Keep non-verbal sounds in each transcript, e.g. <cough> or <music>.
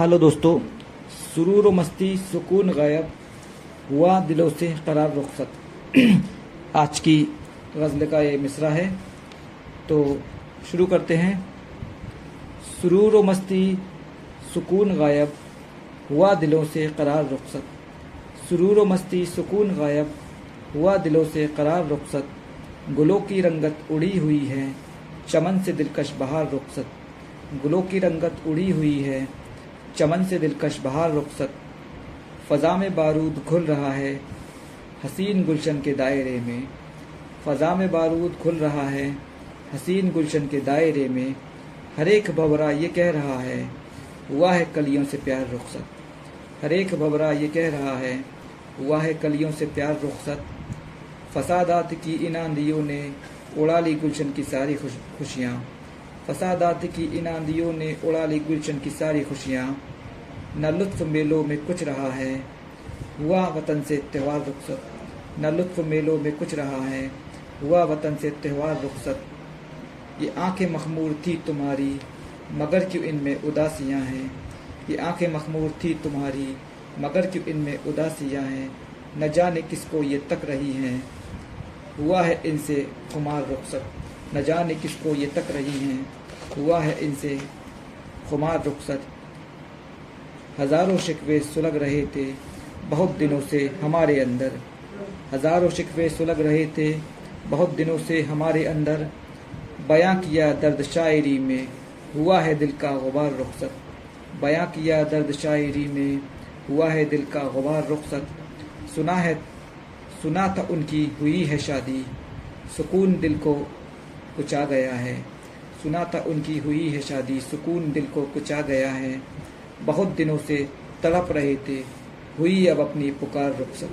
Hello दोस्तों, सुरूर मस्ती, सुकून, गायब, हुआ दिलों से करार रुखसत। <clears throat> आज की गज़ल का ये मिसरा है। तो शुरू करते हैं। सुरूर मस्ती, सुकून, गायब, हुआ दिलों से करार रुखसत। सुरूर मस्ती, सुकून, गायब, हुआ दिलों से करार रुखसत। गुलों की रंगत उड़ी हुई है, चमन से दिलकश बहार रुखसत। गुलों की रंगत उड़ी हुई है चमन से दिलकश बहार रुखसत। फ़ज़ा में बारूद घुल रहा है, हसीन गुलशन के दायरे में। फ़ज़ा में बारूद घुल रहा है, हसीन गुलशन के दायरे में। हर एक भवरा ये कह रहा है, हुआ है कलियों से प्यार रुखसत। हर एक भवरा ये कह रहा है, हुआ है कलियों से प्यार रुखसत। फसादात की इन आंधियों ने, उड़ा ली गुलशन की सारी खुश खुशियाँ। फसादात की इन आंधियों ने उड़ा ली गुलशन की सारी खुशियाँ। न लुत्फ मेलों में कुछ रहा है। हुआ वतन से त्यौहार रुखसत। न लुत्फ मेलों में कुछ रहा है। हुआ वतन से त्यौहार रुखसत। ये आँखें मखमूर थी तुम्हारी, मगर क्यों इनमें उदासियाँ हैं? ये आँखें मखमूर थी तुम्हारी, मगर क्यों इनमें उदासियाँ हैं? न जाने किसको ये तक रही हैं। हुआ है इनसे खुमार रुखसत। न जाने किसको ये तक रही हैं। हुआ है इनसे खुमार रुखसत। हज़ारों शिकवे सुलग रहे थे बहुत दिनों से हमारे अंदर। हज़ारों शिकवे सुलग रहे थे बहुत दिनों से हमारे अंदर। बयां किया दर्द शायरी में हुआ है दिल का गुबार रुखसत। बयां किया दर्द शायरी में हुआ है दिल का गुबार रुखसत। सुना है, सुना था उनकी हुई है शादी। सुकून दिल को कुचा गया है। सुना था उनकी हुई है शादी। सुकून दिल को कुचा गया है। बहुत दिनों से तड़प रहे थे। हुई अब अपनी पुकार रुखसत।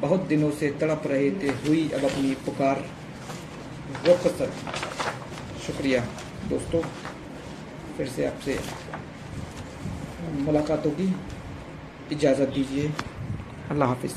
बहुत दिनों से तड़प रहे थे। हुई अब अपनी पुकार रुखसत। शुक्रिया। दोस्तों, फिर से आपसे मुलाकात होगी। इजाज़त दीजिए। अल्लाह हाफिज़।